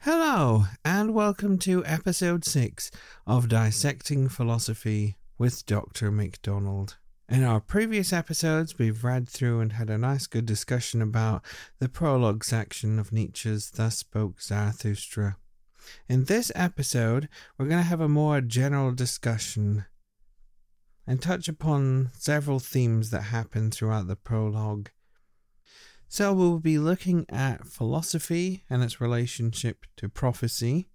Hello, and welcome to episode 6 of Dissecting Philosophy with Dr. McDonald. In our previous episodes, we've read through and had a nice good discussion about the prologue section of Nietzsche's Thus Spoke Zarathustra. In this episode, we're going to have a more general discussion and touch upon several themes that happen throughout the prologue. So, we'll be looking at philosophy and its relationship to prophecy,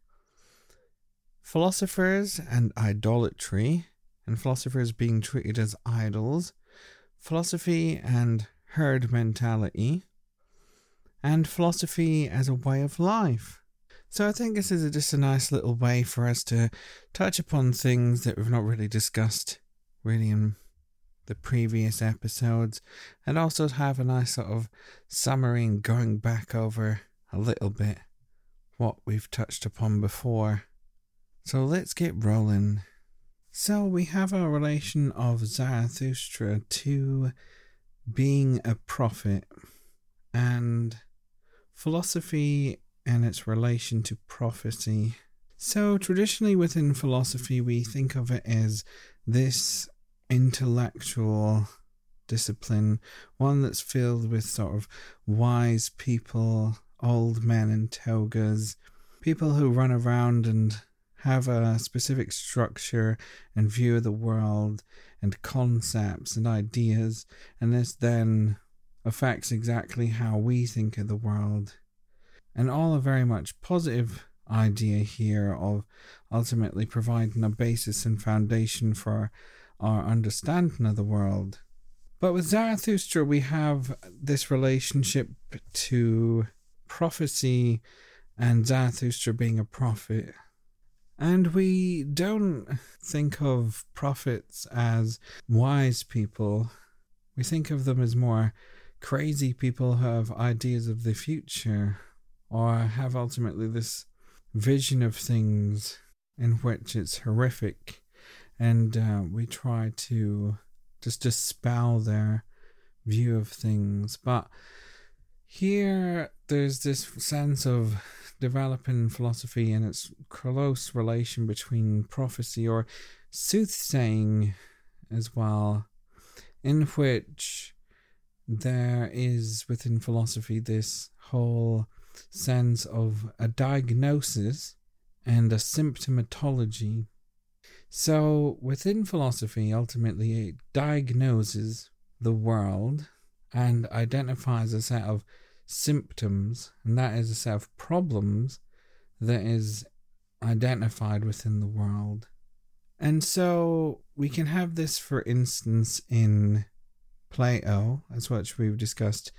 philosophers and idolatry, and philosophers being treated as idols, philosophy and herd mentality, and philosophy as a way of life. So I think this is just a nice little way for us to touch upon things that we've not really discussed really in the previous episodes and also to have a nice sort of summary and going back over a little bit what we've touched upon before. So let's get rolling. So we have a relation of Zarathustra to being a prophet and philosophy and its relation to prophecy. So traditionally within philosophy we think of it as this intellectual discipline, one that's filled with sort of wise people, old men in togas, people who run around and have a specific structure and view of the world and concepts and ideas, and this then affects exactly how we think of the world. And all a very much positive idea here of ultimately providing a basis and foundation for our understanding of the world. But with Zarathustra, we have this relationship to prophecy and Zarathustra being a prophet. And we don't think of prophets as wise people. We think of them as more crazy people who have ideas of the future or have ultimately this vision of things in which it's horrific and uh, we try to just dispel their view of things. But here, there's this sense of developing philosophy and its close relation between prophecy or soothsaying as well, in which there is within philosophy this whole sense of a diagnosis and a symptomatology. So, within philosophy, ultimately, it diagnoses the world and identifies a set of symptoms, and that is a set of problems that is identified within the world. And so we can have this, for instance, in Plato, as which we've discussed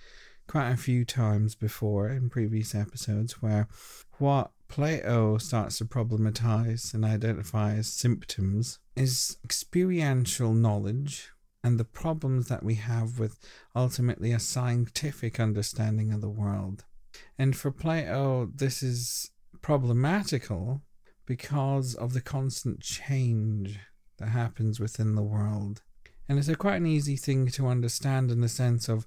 quite a few times before in previous episodes, where what Plato starts to problematize and identify as symptoms is experiential knowledge and the problems that we have with ultimately a scientific understanding of the world. And for Plato, this is problematical because of the constant change that happens within the world. And it's a quite an easy thing to understand in the sense of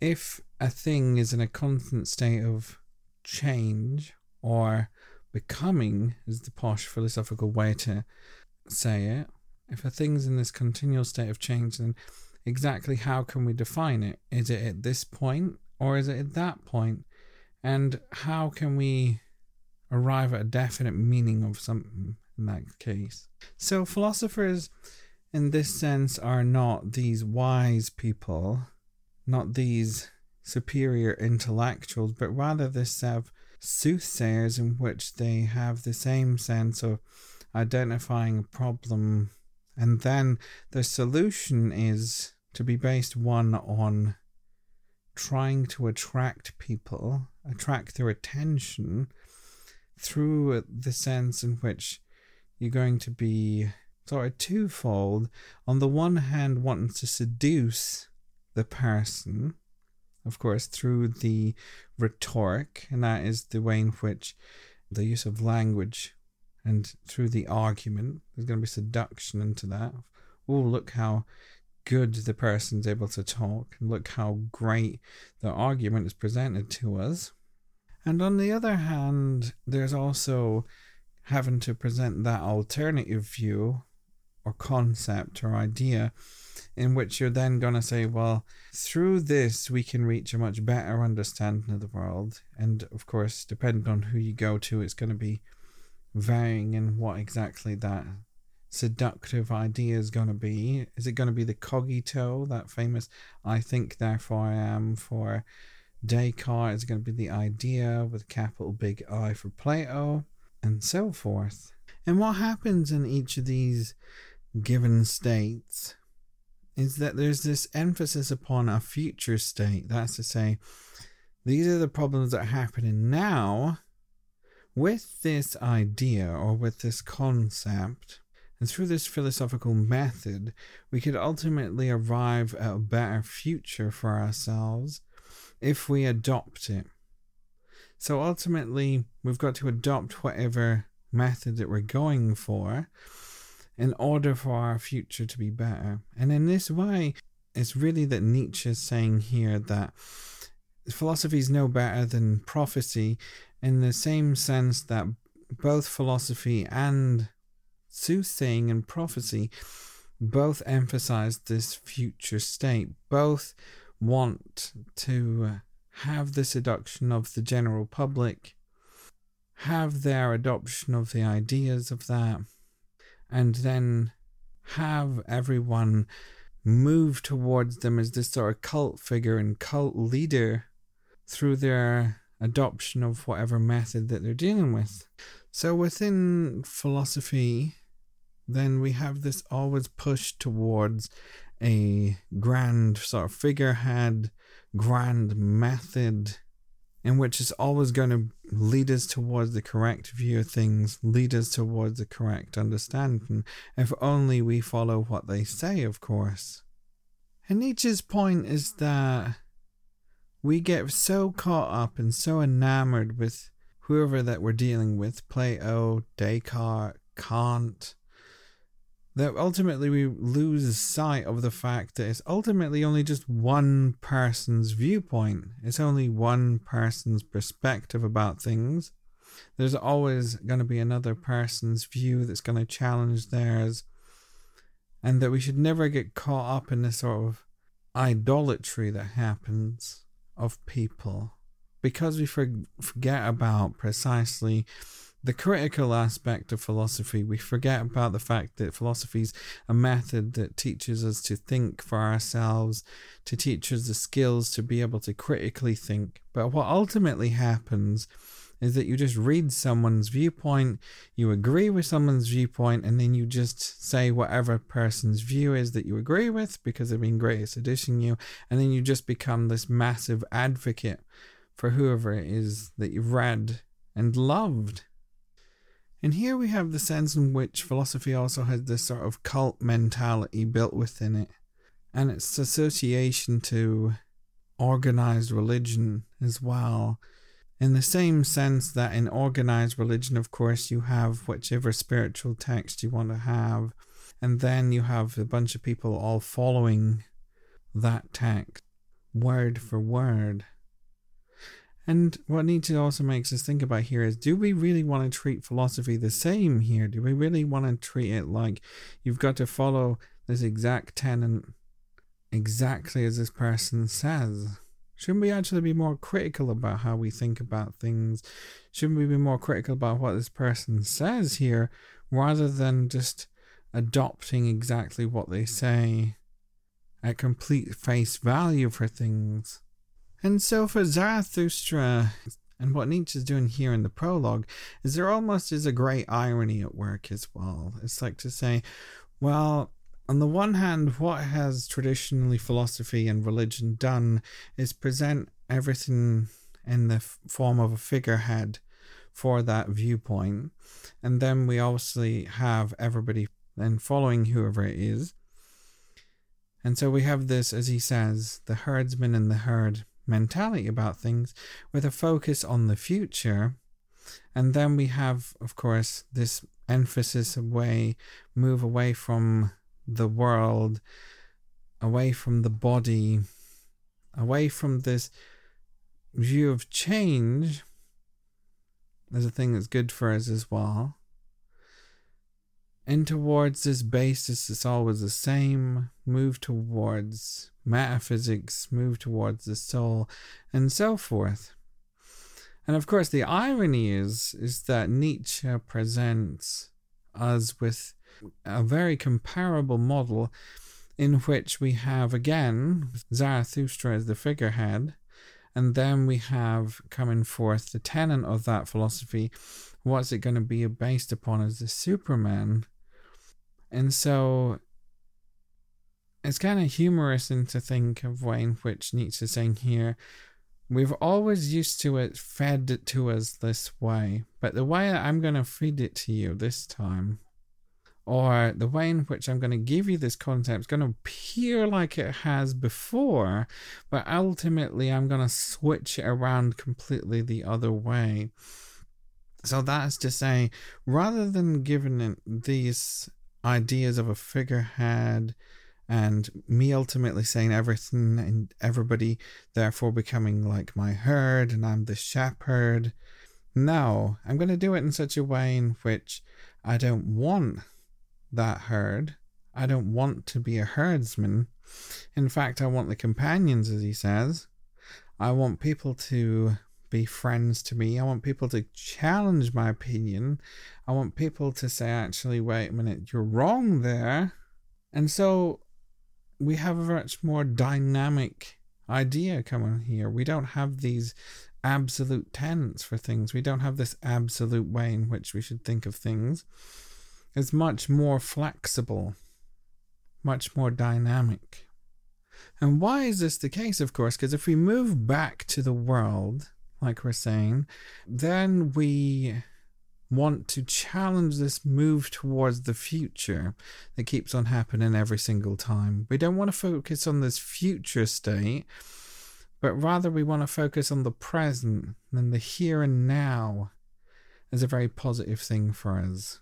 if a thing is in a constant state of change or becoming is the posh philosophical way to say it. If a thing's in this continual state of change, then exactly how can we define it? Is it at this point or is it at that point? And how can we arrive at a definite meaning of something in that case? So, philosophers in this sense are not these wise people, not these superior intellectuals, but rather this set of soothsayers in which they have the same sense of identifying a problem and then the solution is to be based one on trying to attract people, attract their attention through the sense in which you're going to be sort of twofold. On the one hand, wanting to seduce the person of course, through the rhetoric, and that is the way in which the use of language and through the argument, there's going to be seduction into that. Oh, look how good the person's able to talk, and look how great the argument is presented to us. And on the other hand, there's also having to present that alternative view or concept or idea in which you're then going to say, well, through this, we can reach a much better understanding of the world. And of course, depending on who you go to, it's going to be varying in what exactly that seductive idea is going to be. Is it going to be the cogito, that famous I think, therefore I am for Descartes? Is it going to be the idea with capital big I for Plato? And so forth. And what happens in each of these given states is that there's this emphasis upon a future state. That's to say, these are the problems that are happening now with this idea or with this concept. And through this philosophical method, we could ultimately arrive at a better future for ourselves if we adopt it. So ultimately, we've got to adopt whatever method that we're going for in order for our future to be better. And in this way, it's really that Nietzsche is saying here that philosophy is no better than prophecy in the same sense that both philosophy and soothsaying and prophecy both emphasize this future state, both want to uh, have the seduction of the general public, have their adoption of the ideas of that, and then have everyone move towards them as this sort of cult figure and cult leader through their adoption of whatever method that they're dealing with. So within philosophy, then we have this always push towards a grand sort of figurehead, grand method, in which is always going to lead us towards the correct view of things, lead us towards the correct understanding, if only we follow what they say, of course. And Nietzsche's point is that we get so caught up and so enamored with whoever that we're dealing with Plato, Descartes, Kant, that ultimately we lose sight of the fact that it's ultimately only just one person's viewpoint. It's only one person's perspective about things. There's always going to be another person's view that's going to challenge theirs. And that we should never get caught up in this sort of idolatry that happens of people because we forget about precisely the critical aspect of philosophy, we forget about the fact that philosophy is a method that teaches us to think for ourselves, to teach us the skills to be able to critically think. But what ultimately happens is that you just read someone's viewpoint, you agree with someone's viewpoint, and then you just say whatever person's view is that you agree with because they've been great at seducing you, and then you just become this massive advocate for whoever it is that you've read and loved. And here we have the sense in which philosophy also has this sort of cult mentality built within it, and its association to organized religion as well. In the same sense that in organized religion, of course, you have whichever spiritual text you want to have, and then you have a bunch of people all following that text word for word. And what Nietzsche also makes us think about here is do we really want to treat philosophy the same here? Do we really want to treat it like you've got to follow this exact tenet exactly as this person says? Shouldn't we actually be more critical about how we think about things? Shouldn't we be more critical about what this person says here rather than just adopting exactly what they say at complete face value for things? And so for Zarathustra, and what Nietzsche's doing here in the prologue, is there almost is a great irony at work as well. It's like to say, well, on the one hand, what has traditionally philosophy and religion done is present everything in the form of a figurehead for that viewpoint. And then we obviously have everybody then following whoever it is. And so we have this, as he says, the herdsman and the herd mentality about things with a focus on the future. And then we have, of course, this emphasis away, move away from the world, away from the body, away from this view of change as a thing that's good for us as well. And towards this basis that's always the same, move towards metaphysics, move towards the soul, and so forth. And of course, the irony is is that Nietzsche presents us with a very comparable model in which we have again Zarathustra as the figurehead, and then we have coming forth the tenet of that philosophy. What's it going to be based upon as the Superman? And so it's kind of humorous and to think of way in which Nietzsche is saying here, we've always used to it fed to us this way, but the way I'm going to feed it to you this time, or the way in which I'm going to give you this concept is going to appear like it has before, but ultimately I'm going to switch it around completely the other way. So that's to say, rather than giving these ideas of a figurehead and me ultimately saying everything and everybody therefore becoming like my herd and I'm the shepherd. No, I'm going to do it in such a way in which I don't want that herd. I don't want to be a herdsman. In fact, I want the companions, as he says. I want people to be friends to me. I want people to challenge my opinion. I want people to say, actually, wait a minute, you're wrong there. And so we have a much more dynamic idea coming here. We don't have these absolute tenets for things. We don't have this absolute way in which we should think of things. It's much more flexible, much more dynamic. And why is this the case, of course? Because if we move back to the world like we're saying, then we want to challenge this move towards the future that keeps on happening every single time. We don't want to focus on this future state, but rather we want to focus on the present and the here and now as a very positive thing for us.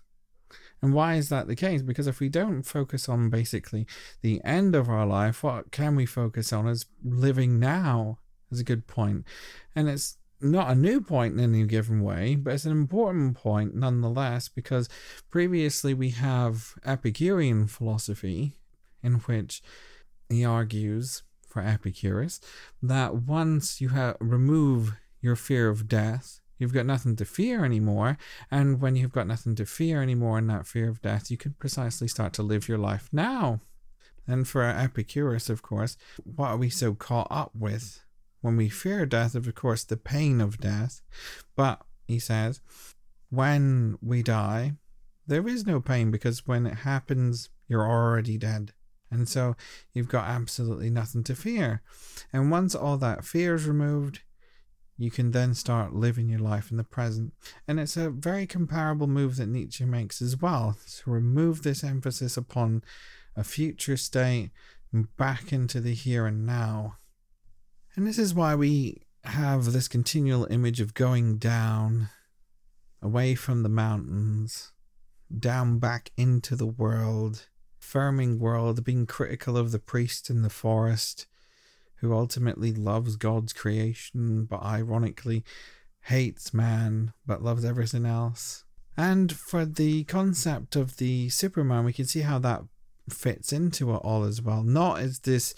And why is that the case? Because if we don't focus on basically the end of our life, what can we focus on as living now? Is a good point. And it's not a new point in any given way, but it's an important point nonetheless because previously we have Epicurean philosophy in which he argues for Epicurus that once you have remove your fear of death, you've got nothing to fear anymore, and when you've got nothing to fear anymore in that fear of death, you can precisely start to live your life now. And for Epicurus, of course, what are we so caught up with? When we fear death, of course, the pain of death. But, he says, when we die, there is no pain because when it happens, you're already dead. And so you've got absolutely nothing to fear. And once all that fear is removed, you can then start living your life in the present. And it's a very comparable move that Nietzsche makes as well to remove this emphasis upon a future state back into the here and now. And this is why we have this continual image of going down, away from the mountains, down back into the world, firming world, being critical of the priest in the forest, who ultimately loves God's creation, but ironically hates man, but loves everything else. And for the concept of the Superman, we can see how that fits into it all as well. Not as this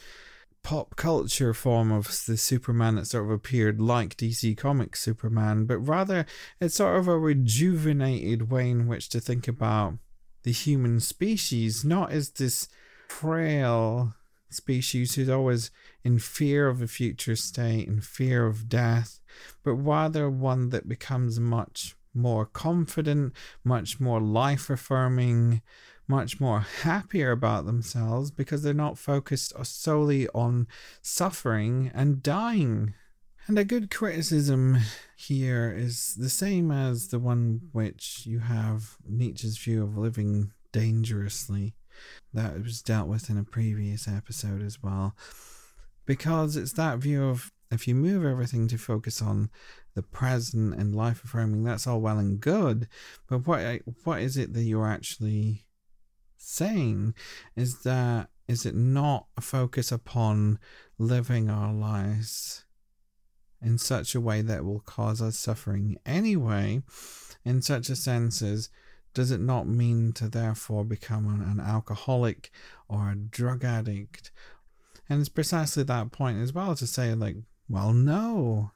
pop culture form of the Superman that sort of appeared like DC Comics Superman, but rather it's sort of a rejuvenated way in which to think about the human species, not as this frail species who's always in fear of a future state, in fear of death, but rather one that becomes much more confident, much more life affirming, much more happier about themselves because they're not focused solely on suffering and dying. And a good criticism here is the same as the one which you have Nietzsche's view of living dangerously. That was dealt with in a previous episode as well. Because it's that view of if you move everything to focus on the present and life affirming, that's all well and good. But what what is it that you're actually saying? Is that is it not a focus upon living our lives in such a way that will cause us suffering anyway? In such a sense as does it not mean to therefore become an, alcoholic or a drug addict? And it's precisely that point as well to say, like, well, no.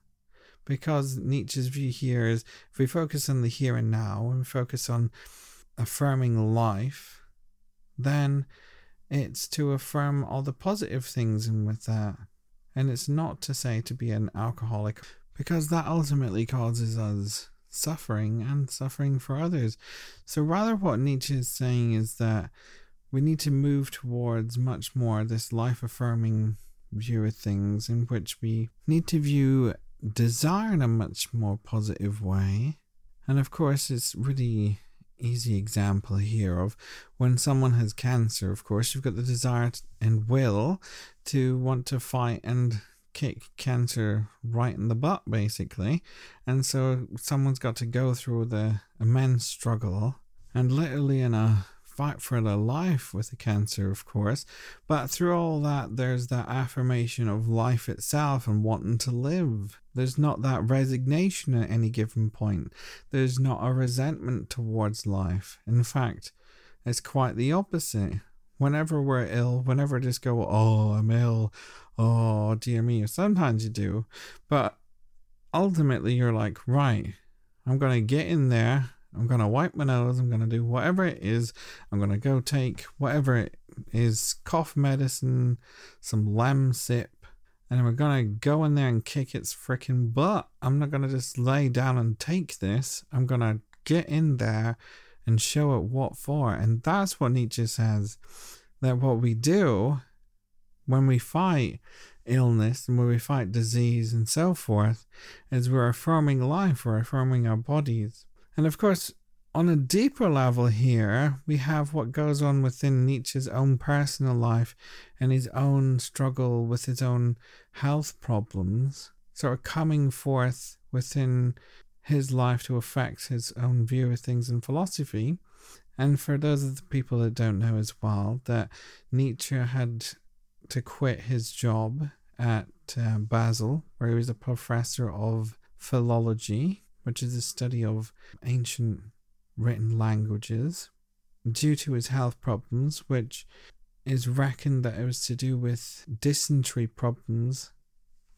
Because Nietzsche's view here is if we focus on the here and now and focus on affirming life, then it's to affirm all the positive things in with that. And it's not to say to be an alcoholic, because that ultimately causes us suffering and suffering for others. So, rather, what Nietzsche is saying is that we need to move towards much more this life affirming view of things, in which we need to view desire in a much more positive way. And of course, it's really easy example here of when someone has cancer, of course, you've got the desire and will to want to fight and kick cancer right in the butt, basically. And so someone's got to go through the immense struggle and literally in a fight for their life with the cancer, of course. But through all that, there's that affirmation of life itself and wanting to live. There's not that resignation at any given point. There's not a resentment towards life. In fact, it's quite the opposite. Whenever we're ill, whenever I just go, oh, I'm ill, oh, dear me, sometimes you do. But ultimately, you're like, right, I'm going to get in there I'm going to wipe my nose. I'm going to do whatever it is. I'm going to go take whatever it is cough medicine, some Lemsip, and we're going to go in there and kick its freaking butt. I'm not going to just lay down and take this. I'm going to get in there and show it what for. And that's what Nietzsche says that what we do when we fight illness and when we fight disease and so forth is we're affirming life, we're affirming our bodies. And of course, on a deeper level here, we have what goes on within Nietzsche's own personal life and his own struggle with his own health problems, sort of coming forth within his life to affect his own view of things and philosophy. And for those of the people that don't know as well, that Nietzsche had to quit his job at uh, Basel, where he was a professor of philology which is a study of ancient written languages, due to his health problems, which is reckoned that it was to do with dysentery problems,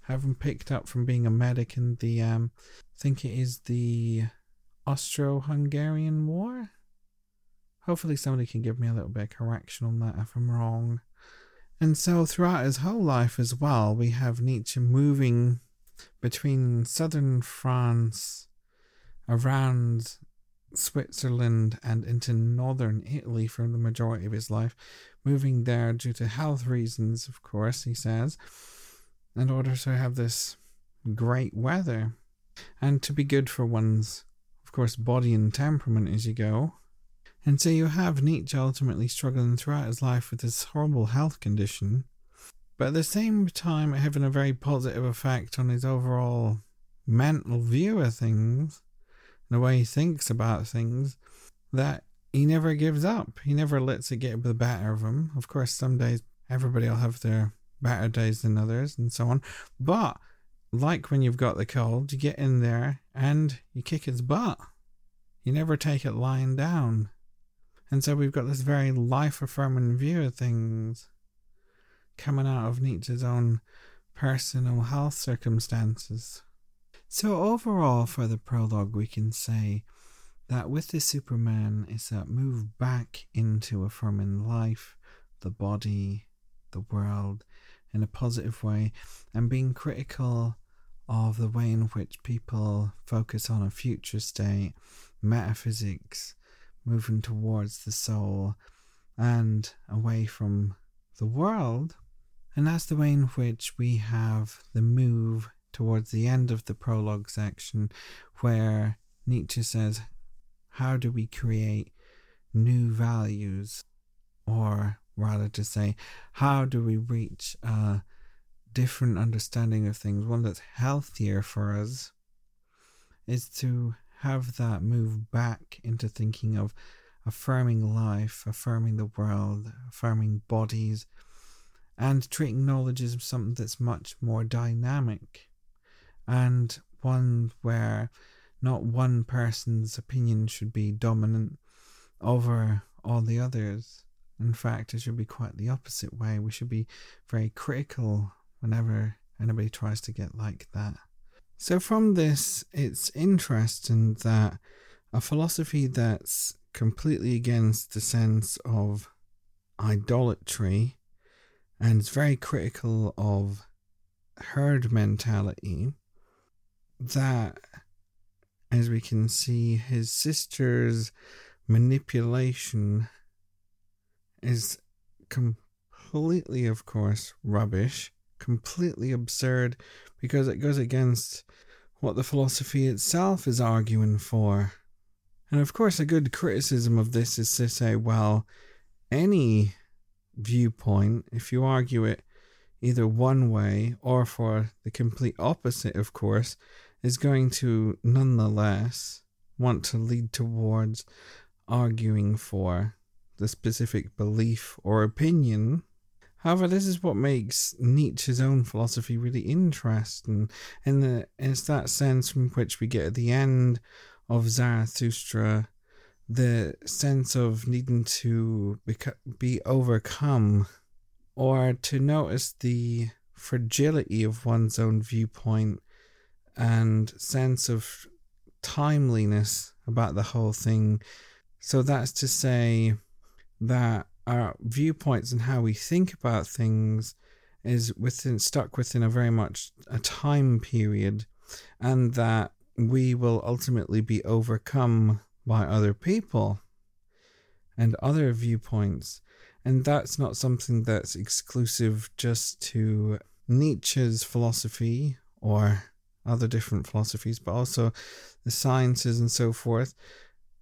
having picked up from being a medic in the, um, I think it is the Austro-Hungarian War. Hopefully, somebody can give me a little bit of correction on that if I'm wrong. And so, throughout his whole life as well, we have Nietzsche moving between southern France around Switzerland and into northern Italy for the majority of his life, moving there due to health reasons, of course, he says, in order to have this great weather and to be good for one's, of course, body and temperament as you go. And so you have Nietzsche ultimately struggling throughout his life with this horrible health condition, but at the same time having a very positive effect on his overall mental view of things and the way he thinks about things, that he never gives up. He never lets it get the better of him. Of course, some days everybody will have their better days than others and so on. But like when you've got the cold, you get in there and you kick its butt. You never take it lying down. And so we've got this very life affirming view of things coming out of Nietzsche's own personal health circumstances. So, overall, for the prologue, we can say that with the Superman is that move back into affirming life, the body, the world in a positive way, and being critical of the way in which people focus on a future state, metaphysics, moving towards the soul and away from the world. And that's the way in which we have the move towards the end of the prologue section where Nietzsche says, How do we create new values? Or rather to say, how do we reach a different understanding of things, one that's healthier for us, is to have that move back into thinking of affirming life, affirming the world, affirming bodies, and treating knowledge as something that's much more dynamic and one where not one person's opinion should be dominant over all the others. In fact, it should be quite the opposite way. We should be very critical whenever anybody tries to get like that. So, from this, it's interesting that a philosophy that's completely against the sense of idolatry and is very critical of herd mentality, that, as we can see, his sister's manipulation is completely, of course, rubbish, completely absurd, because it goes against what the philosophy itself is arguing for. And of course, a good criticism of this is to say, well, any viewpoint, if you argue it either one way or for the complete opposite, of course, is going to nonetheless want to lead towards arguing for the specific belief or opinion. However, this is what makes Nietzsche's own philosophy really interesting, and it's that sense from which we get at the end of Zarathustra the sense of needing to be overcome or to notice the fragility of one's own viewpoint and sense of timeliness about the whole thing. So that's to say that our viewpoints and how we think about things is within stuck within a very much a time period and that we will ultimately be overcome by other people and other viewpoints and that's not something that's exclusive just to Nietzsche's philosophy or other different philosophies, but also the sciences and so forth.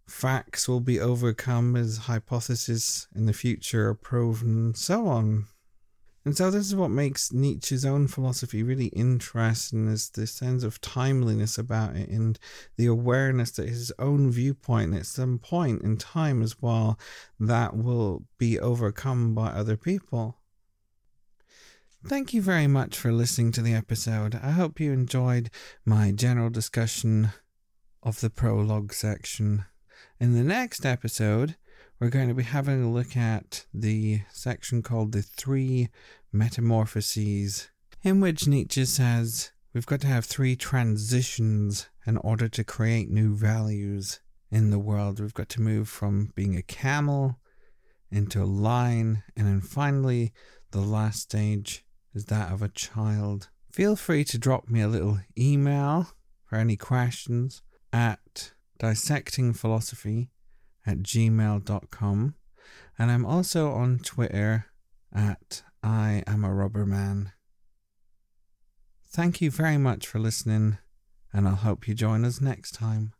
Facts will be overcome as hypotheses in the future are proven, and so on. And so this is what makes Nietzsche's own philosophy really interesting is the sense of timeliness about it and the awareness that his own viewpoint at some point in time as well that will be overcome by other people. Thank you very much for listening to the episode. I hope you enjoyed my general discussion of the prologue section. In the next episode, we're going to be having a look at the section called The Three Metamorphoses, in which Nietzsche says we've got to have three transitions in order to create new values in the world. We've got to move from being a camel into a lion, and then finally, the last stage is that of a child. Feel free to drop me a little email for any questions at dissectingphilosophy at gmail.com. And I'm also on Twitter at I am a rubber man. Thank you very much for listening, and I'll hope you join us next time.